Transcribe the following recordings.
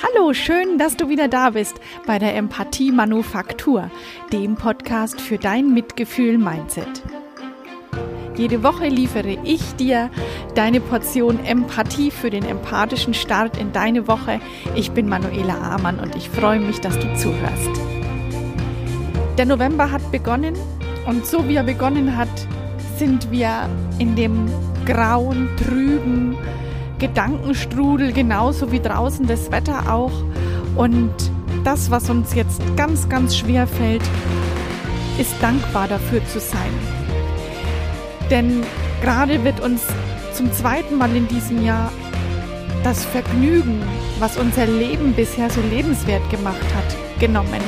Hallo, schön, dass du wieder da bist bei der Empathie Manufaktur, dem Podcast für dein Mitgefühl-Mindset. Jede Woche liefere ich dir deine Portion Empathie für den empathischen Start in deine Woche. Ich bin Manuela Amann und ich freue mich, dass du zuhörst. Der November hat begonnen und so wie er begonnen hat, sind wir in dem grauen, trüben, Gedankenstrudel, genauso wie draußen das Wetter auch. Und das, was uns jetzt ganz, ganz schwer fällt, ist dankbar dafür zu sein. Denn gerade wird uns zum zweiten Mal in diesem Jahr das Vergnügen, was unser Leben bisher so lebenswert gemacht hat, genommen.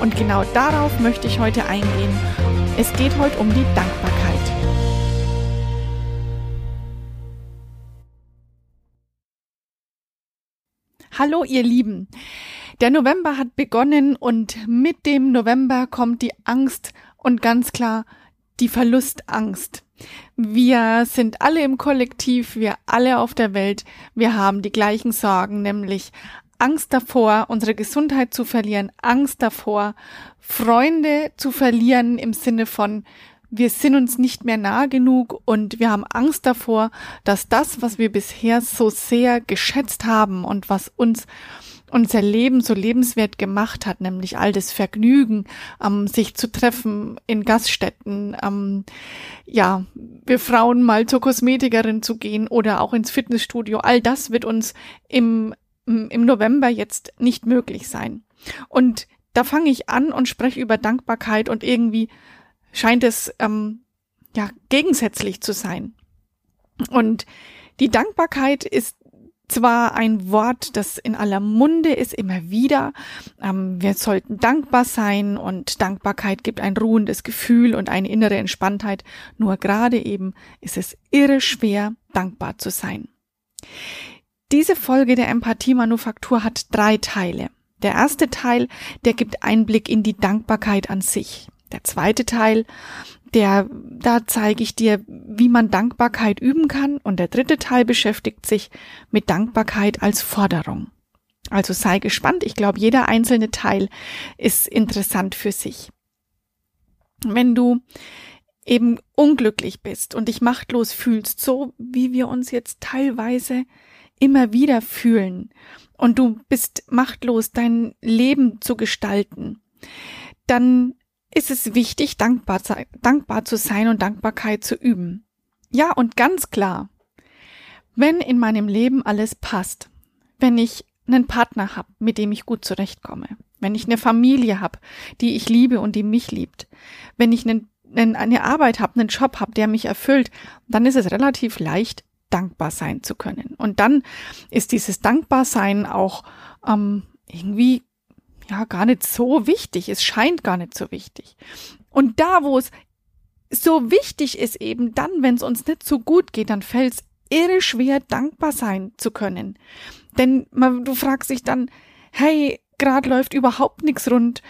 Und genau darauf möchte ich heute eingehen. Es geht heute um die Dankbarkeit. Hallo ihr Lieben. Der November hat begonnen und mit dem November kommt die Angst und ganz klar die Verlustangst. Wir sind alle im Kollektiv, wir alle auf der Welt, wir haben die gleichen Sorgen, nämlich Angst davor, unsere Gesundheit zu verlieren, Angst davor, Freunde zu verlieren im Sinne von, wir sind uns nicht mehr nah genug und wir haben Angst davor, dass das, was wir bisher so sehr geschätzt haben und was uns unser Leben so lebenswert gemacht hat, nämlich all das Vergnügen, ähm, sich zu treffen in Gaststätten, ähm, ja, wir Frauen mal zur Kosmetikerin zu gehen oder auch ins Fitnessstudio, all das wird uns im, im November jetzt nicht möglich sein. Und da fange ich an und spreche über Dankbarkeit und irgendwie scheint es ähm, ja gegensätzlich zu sein. Und die Dankbarkeit ist zwar ein Wort, das in aller Munde ist, immer wieder. Ähm, wir sollten dankbar sein und Dankbarkeit gibt ein ruhendes Gefühl und eine innere Entspanntheit. Nur gerade eben ist es irre schwer, dankbar zu sein. Diese Folge der Empathie-Manufaktur hat drei Teile. Der erste Teil, der gibt Einblick in die Dankbarkeit an sich. Der zweite Teil, der, da zeige ich dir, wie man Dankbarkeit üben kann. Und der dritte Teil beschäftigt sich mit Dankbarkeit als Forderung. Also sei gespannt. Ich glaube, jeder einzelne Teil ist interessant für sich. Wenn du eben unglücklich bist und dich machtlos fühlst, so wie wir uns jetzt teilweise immer wieder fühlen, und du bist machtlos, dein Leben zu gestalten, dann ist es wichtig, dankbar, dankbar zu sein und Dankbarkeit zu üben. Ja, und ganz klar, wenn in meinem Leben alles passt, wenn ich einen Partner habe, mit dem ich gut zurechtkomme, wenn ich eine Familie habe, die ich liebe und die mich liebt, wenn ich einen, eine Arbeit habe, einen Job habe, der mich erfüllt, dann ist es relativ leicht, dankbar sein zu können. Und dann ist dieses Dankbarsein auch ähm, irgendwie ja gar nicht so wichtig. Es scheint gar nicht so wichtig. Und da, wo es so wichtig ist, eben dann, wenn es uns nicht so gut geht, dann fällt es irre schwer, dankbar sein zu können. Denn man, du fragst dich dann, hey, gerade läuft überhaupt nichts rund.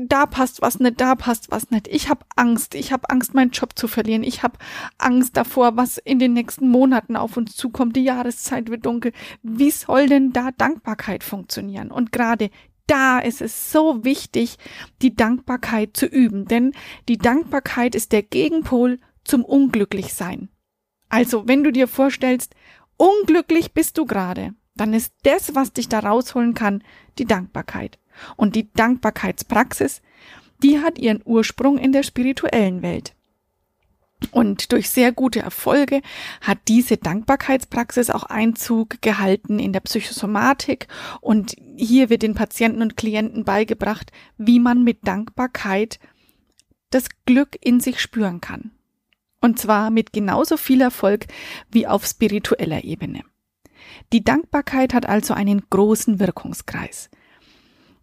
Da passt was nicht, da passt was nicht. Ich habe Angst. Ich habe Angst, meinen Job zu verlieren. Ich habe Angst davor, was in den nächsten Monaten auf uns zukommt. Die Jahreszeit wird dunkel. Wie soll denn da Dankbarkeit funktionieren? Und gerade da ist es so wichtig, die Dankbarkeit zu üben, denn die Dankbarkeit ist der Gegenpol zum Unglücklichsein. Also, wenn du dir vorstellst, unglücklich bist du gerade, dann ist das, was dich da rausholen kann, die Dankbarkeit. Und die Dankbarkeitspraxis, die hat ihren Ursprung in der spirituellen Welt. Und durch sehr gute Erfolge hat diese Dankbarkeitspraxis auch Einzug gehalten in der Psychosomatik und hier wird den Patienten und Klienten beigebracht, wie man mit Dankbarkeit das Glück in sich spüren kann. Und zwar mit genauso viel Erfolg wie auf spiritueller Ebene. Die Dankbarkeit hat also einen großen Wirkungskreis.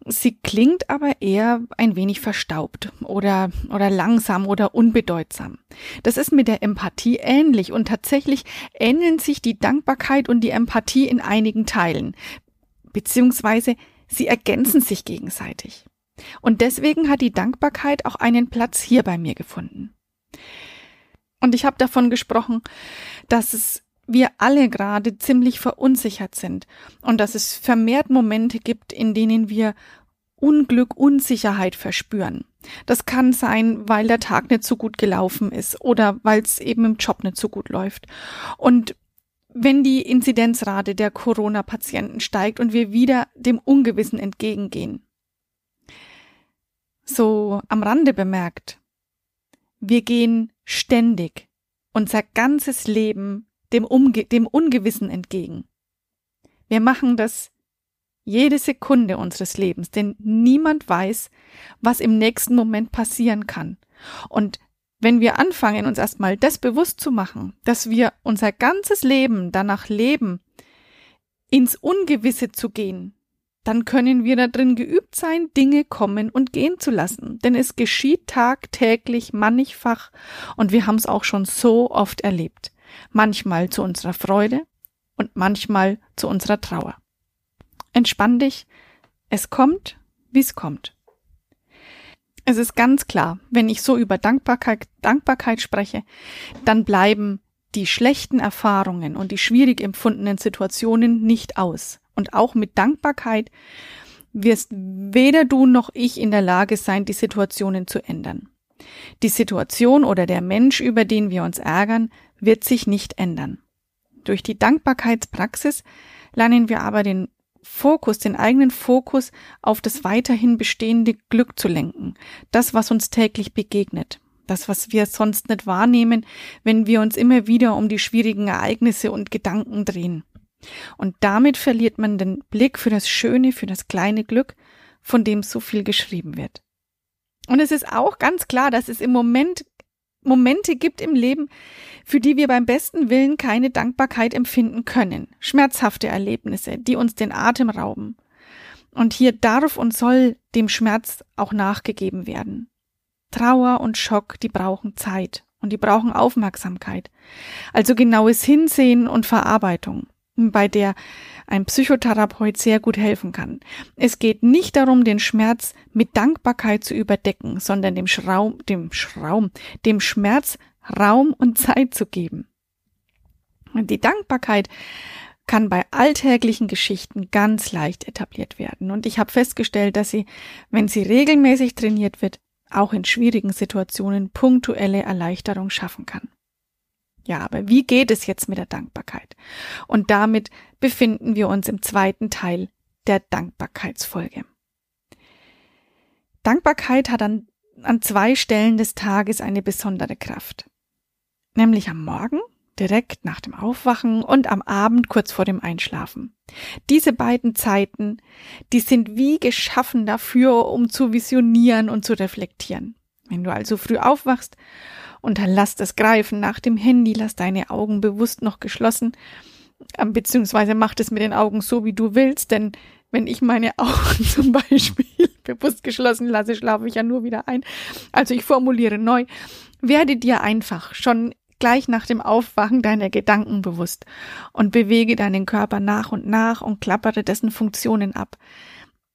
Sie klingt aber eher ein wenig verstaubt oder, oder langsam oder unbedeutsam. Das ist mit der Empathie ähnlich und tatsächlich ähneln sich die Dankbarkeit und die Empathie in einigen Teilen, beziehungsweise sie ergänzen sich gegenseitig. Und deswegen hat die Dankbarkeit auch einen Platz hier bei mir gefunden. Und ich habe davon gesprochen, dass es wir alle gerade ziemlich verunsichert sind und dass es vermehrt Momente gibt, in denen wir Unglück, Unsicherheit verspüren. Das kann sein, weil der Tag nicht so gut gelaufen ist oder weil es eben im Job nicht so gut läuft. Und wenn die Inzidenzrate der Corona-Patienten steigt und wir wieder dem Ungewissen entgegengehen. So am Rande bemerkt, wir gehen ständig unser ganzes Leben dem, Umge dem Ungewissen entgegen. Wir machen das jede Sekunde unseres Lebens, denn niemand weiß, was im nächsten Moment passieren kann. Und wenn wir anfangen, uns erstmal das bewusst zu machen, dass wir unser ganzes Leben danach leben, ins Ungewisse zu gehen, dann können wir da drin geübt sein, Dinge kommen und gehen zu lassen. Denn es geschieht tagtäglich mannigfach und wir haben es auch schon so oft erlebt. Manchmal zu unserer Freude und manchmal zu unserer Trauer. Entspann dich, es kommt, wie es kommt. Es ist ganz klar, wenn ich so über Dankbarkeit, Dankbarkeit spreche, dann bleiben die schlechten Erfahrungen und die schwierig empfundenen Situationen nicht aus. Und auch mit Dankbarkeit wirst weder du noch ich in der Lage sein, die Situationen zu ändern. Die Situation oder der Mensch, über den wir uns ärgern, wird sich nicht ändern. Durch die Dankbarkeitspraxis lernen wir aber den Fokus, den eigenen Fokus auf das weiterhin bestehende Glück zu lenken. Das, was uns täglich begegnet. Das, was wir sonst nicht wahrnehmen, wenn wir uns immer wieder um die schwierigen Ereignisse und Gedanken drehen. Und damit verliert man den Blick für das Schöne, für das kleine Glück, von dem so viel geschrieben wird. Und es ist auch ganz klar, dass es im Moment Momente gibt im Leben, für die wir beim besten Willen keine Dankbarkeit empfinden können. Schmerzhafte Erlebnisse, die uns den Atem rauben. Und hier darf und soll dem Schmerz auch nachgegeben werden. Trauer und Schock, die brauchen Zeit und die brauchen Aufmerksamkeit. Also genaues Hinsehen und Verarbeitung, bei der ein Psychotherapeut sehr gut helfen kann. Es geht nicht darum, den Schmerz mit Dankbarkeit zu überdecken, sondern dem Schraum, dem Schraum, dem Schmerz Raum und Zeit zu geben. Und die Dankbarkeit kann bei alltäglichen Geschichten ganz leicht etabliert werden. Und ich habe festgestellt, dass sie, wenn sie regelmäßig trainiert wird, auch in schwierigen Situationen punktuelle Erleichterung schaffen kann. Ja, aber wie geht es jetzt mit der Dankbarkeit? Und damit befinden wir uns im zweiten Teil der Dankbarkeitsfolge. Dankbarkeit hat an, an zwei Stellen des Tages eine besondere Kraft. Nämlich am Morgen, direkt nach dem Aufwachen und am Abend kurz vor dem Einschlafen. Diese beiden Zeiten, die sind wie geschaffen dafür, um zu visionieren und zu reflektieren. Wenn du also früh aufwachst und dann lass das Greifen nach dem Handy, lass deine Augen bewusst noch geschlossen, ähm, beziehungsweise mach das mit den Augen so, wie du willst, denn wenn ich meine Augen zum Beispiel bewusst geschlossen lasse, schlafe ich ja nur wieder ein. Also ich formuliere neu. Werde dir einfach schon gleich nach dem Aufwachen deiner Gedanken bewusst und bewege deinen Körper nach und nach und klappere dessen Funktionen ab.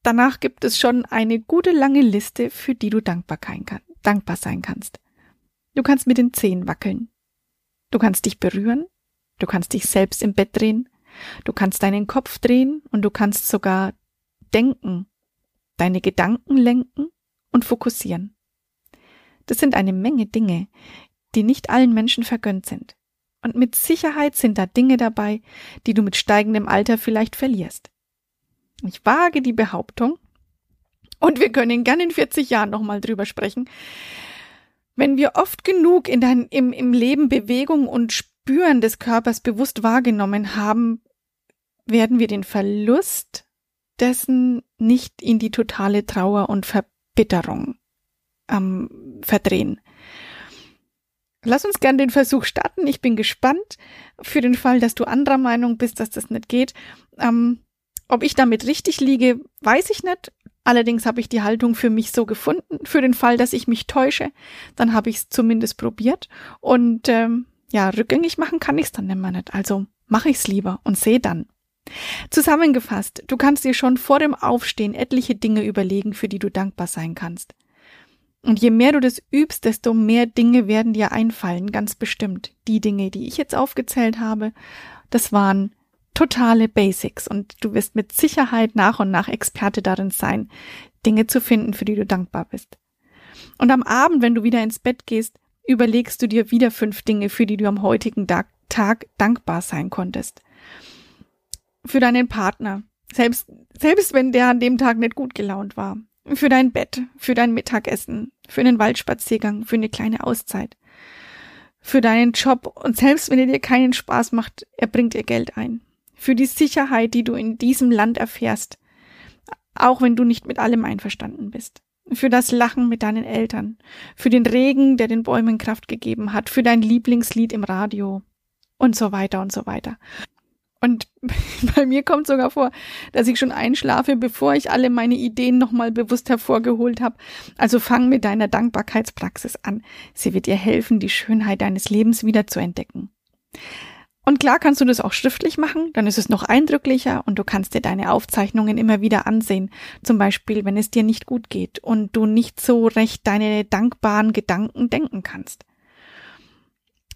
Danach gibt es schon eine gute lange Liste, für die du dankbar, dankbar sein kannst. Du kannst mit den Zehen wackeln. Du kannst dich berühren. Du kannst dich selbst im Bett drehen. Du kannst deinen Kopf drehen und du kannst sogar denken, deine Gedanken lenken und fokussieren. Das sind eine Menge Dinge, die nicht allen Menschen vergönnt sind. Und mit Sicherheit sind da Dinge dabei, die du mit steigendem Alter vielleicht verlierst. Ich wage die Behauptung, und wir können gern in 40 Jahren nochmal drüber sprechen, wenn wir oft genug in dein, im, im Leben Bewegung und Spüren des Körpers bewusst wahrgenommen haben, werden wir den Verlust dessen nicht in die totale Trauer und Verbitterung ähm, verdrehen. Lass uns gern den Versuch starten. Ich bin gespannt für den Fall, dass du anderer Meinung bist, dass das nicht geht. Ähm, ob ich damit richtig liege, weiß ich nicht. Allerdings habe ich die Haltung für mich so gefunden. Für den Fall, dass ich mich täusche, dann habe ich es zumindest probiert. Und ähm, ja, rückgängig machen kann ich es dann immer nicht. Also mache ich es lieber und sehe dann. Zusammengefasst, du kannst dir schon vor dem Aufstehen etliche Dinge überlegen, für die du dankbar sein kannst. Und je mehr du das übst, desto mehr Dinge werden dir einfallen, ganz bestimmt. Die Dinge, die ich jetzt aufgezählt habe, das waren totale Basics und du wirst mit Sicherheit nach und nach Experte darin sein, Dinge zu finden, für die du dankbar bist. Und am Abend, wenn du wieder ins Bett gehst, überlegst du dir wieder fünf Dinge, für die du am heutigen Tag dankbar sein konntest. Für deinen Partner, selbst, selbst wenn der an dem Tag nicht gut gelaunt war. Für dein Bett, für dein Mittagessen, für einen Waldspaziergang, für eine kleine Auszeit. Für deinen Job und selbst wenn er dir keinen Spaß macht, er bringt dir Geld ein. Für die Sicherheit, die du in diesem Land erfährst, auch wenn du nicht mit allem einverstanden bist. Für das Lachen mit deinen Eltern, für den Regen, der den Bäumen Kraft gegeben hat, für dein Lieblingslied im Radio und so weiter und so weiter. Und bei mir kommt sogar vor, dass ich schon einschlafe, bevor ich alle meine Ideen nochmal bewusst hervorgeholt habe. Also fang mit deiner Dankbarkeitspraxis an. Sie wird dir helfen, die Schönheit deines Lebens wieder zu entdecken. Und klar kannst du das auch schriftlich machen, dann ist es noch eindrücklicher und du kannst dir deine Aufzeichnungen immer wieder ansehen. Zum Beispiel, wenn es dir nicht gut geht und du nicht so recht deine dankbaren Gedanken denken kannst.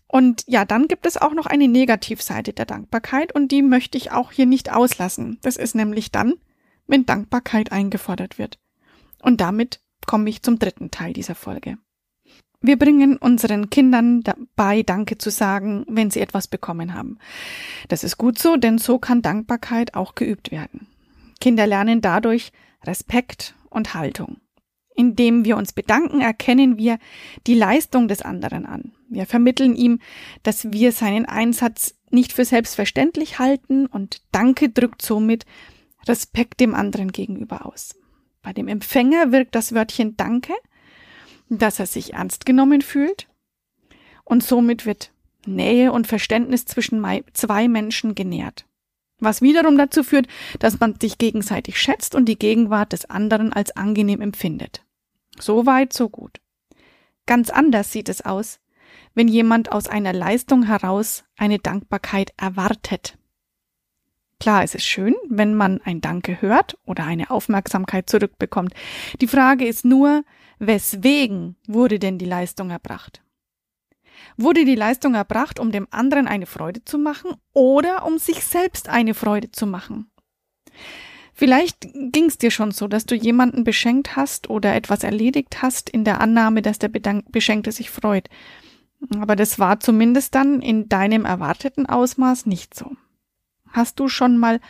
Und ja, dann gibt es auch noch eine Negativseite der Dankbarkeit und die möchte ich auch hier nicht auslassen. Das ist nämlich dann, wenn Dankbarkeit eingefordert wird. Und damit komme ich zum dritten Teil dieser Folge. Wir bringen unseren Kindern dabei, Danke zu sagen, wenn sie etwas bekommen haben. Das ist gut so, denn so kann Dankbarkeit auch geübt werden. Kinder lernen dadurch Respekt und Haltung. Indem wir uns bedanken, erkennen wir die Leistung des anderen an. Wir vermitteln ihm, dass wir seinen Einsatz nicht für selbstverständlich halten und Danke drückt somit Respekt dem anderen gegenüber aus. Bei dem Empfänger wirkt das Wörtchen Danke, dass er sich ernst genommen fühlt und somit wird Nähe und Verständnis zwischen zwei Menschen genährt. Was wiederum dazu führt, dass man sich gegenseitig schätzt und die Gegenwart des anderen als angenehm empfindet. So weit, so gut. Ganz anders sieht es aus, wenn jemand aus einer Leistung heraus eine Dankbarkeit erwartet. Klar, es ist schön, wenn man ein Danke hört oder eine Aufmerksamkeit zurückbekommt. Die Frage ist nur, weswegen wurde denn die Leistung erbracht? Wurde die Leistung erbracht, um dem anderen eine Freude zu machen oder um sich selbst eine Freude zu machen? Vielleicht ging es dir schon so, dass du jemanden beschenkt hast oder etwas erledigt hast in der Annahme, dass der Beschenkte sich freut. Aber das war zumindest dann in deinem erwarteten Ausmaß nicht so. Hast du schon mal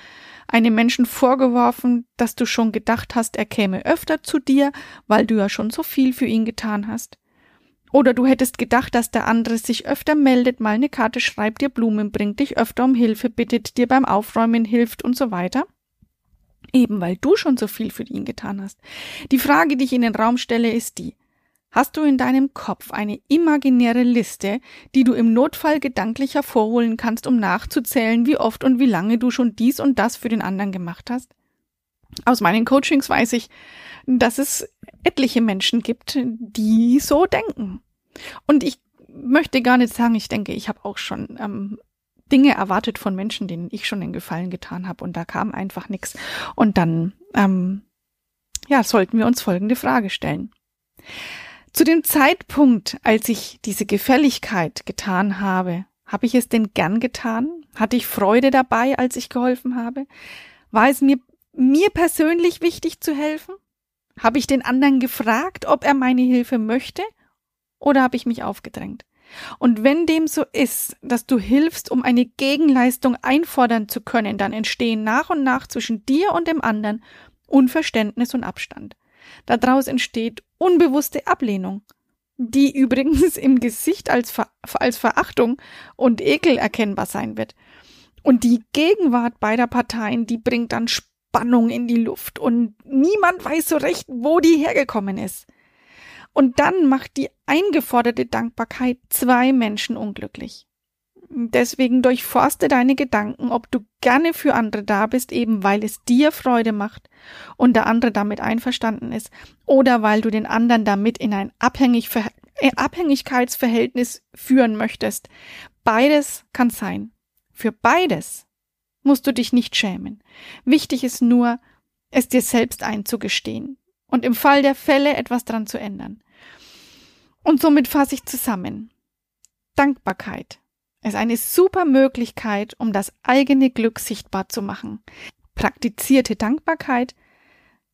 einem Menschen vorgeworfen, dass du schon gedacht hast, er käme öfter zu dir, weil du ja schon so viel für ihn getan hast? Oder du hättest gedacht, dass der andere sich öfter meldet, mal eine Karte schreibt, dir Blumen bringt, dich öfter um Hilfe bittet, dir beim Aufräumen hilft und so weiter? Eben weil du schon so viel für ihn getan hast. Die Frage, die ich in den Raum stelle, ist die. Hast du in deinem Kopf eine imaginäre Liste, die du im Notfall gedanklich hervorholen kannst, um nachzuzählen, wie oft und wie lange du schon dies und das für den anderen gemacht hast? Aus meinen Coachings weiß ich, dass es etliche Menschen gibt, die so denken. Und ich möchte gar nicht sagen, ich denke, ich habe auch schon ähm, Dinge erwartet von Menschen, denen ich schon den Gefallen getan habe und da kam einfach nichts. Und dann, ähm, ja, sollten wir uns folgende Frage stellen. Zu dem Zeitpunkt, als ich diese Gefälligkeit getan habe, habe ich es denn gern getan? Hatte ich Freude dabei, als ich geholfen habe? War es mir, mir persönlich wichtig zu helfen? Habe ich den anderen gefragt, ob er meine Hilfe möchte? Oder habe ich mich aufgedrängt? Und wenn dem so ist, dass du hilfst, um eine Gegenleistung einfordern zu können, dann entstehen nach und nach zwischen dir und dem anderen Unverständnis und Abstand. Daraus entsteht unbewusste Ablehnung, die übrigens im Gesicht als, Ver als Verachtung und Ekel erkennbar sein wird. Und die Gegenwart beider Parteien, die bringt dann Spannung in die Luft und niemand weiß so recht, wo die hergekommen ist. Und dann macht die eingeforderte Dankbarkeit zwei Menschen unglücklich. Deswegen durchforste deine Gedanken, ob du gerne für andere da bist, eben weil es dir Freude macht und der andere damit einverstanden ist, oder weil du den anderen damit in ein Abhängig äh, Abhängigkeitsverhältnis führen möchtest. Beides kann sein. Für beides musst du dich nicht schämen. Wichtig ist nur, es dir selbst einzugestehen und im Fall der Fälle etwas dran zu ändern. Und somit fasse ich zusammen. Dankbarkeit ist eine super Möglichkeit, um das eigene Glück sichtbar zu machen. Praktizierte Dankbarkeit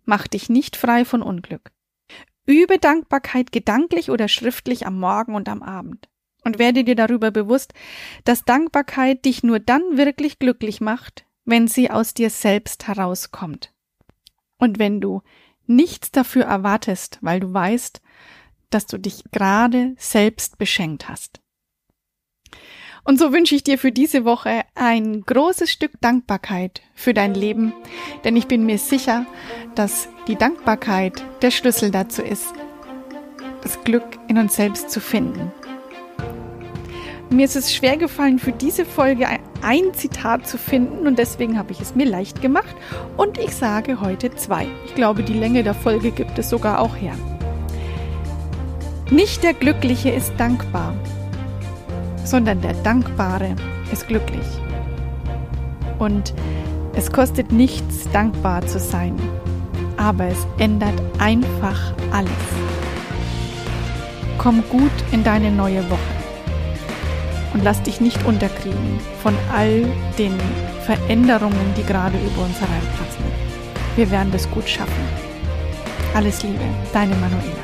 macht dich nicht frei von Unglück. Übe Dankbarkeit gedanklich oder schriftlich am Morgen und am Abend. Und werde dir darüber bewusst, dass Dankbarkeit dich nur dann wirklich glücklich macht, wenn sie aus dir selbst herauskommt. Und wenn du nichts dafür erwartest, weil du weißt, dass du dich gerade selbst beschenkt hast. Und so wünsche ich dir für diese Woche ein großes Stück Dankbarkeit für dein Leben, denn ich bin mir sicher, dass die Dankbarkeit der Schlüssel dazu ist, das Glück in uns selbst zu finden. Mir ist es schwer gefallen, für diese Folge ein Zitat zu finden und deswegen habe ich es mir leicht gemacht und ich sage heute zwei. Ich glaube, die Länge der Folge gibt es sogar auch her. Nicht der Glückliche ist dankbar, sondern der Dankbare ist glücklich. Und es kostet nichts, dankbar zu sein, aber es ändert einfach alles. Komm gut in deine neue Woche und lass dich nicht unterkriegen von all den Veränderungen, die gerade über uns hereinpassen. Wir werden das gut schaffen. Alles Liebe, deine Manuela.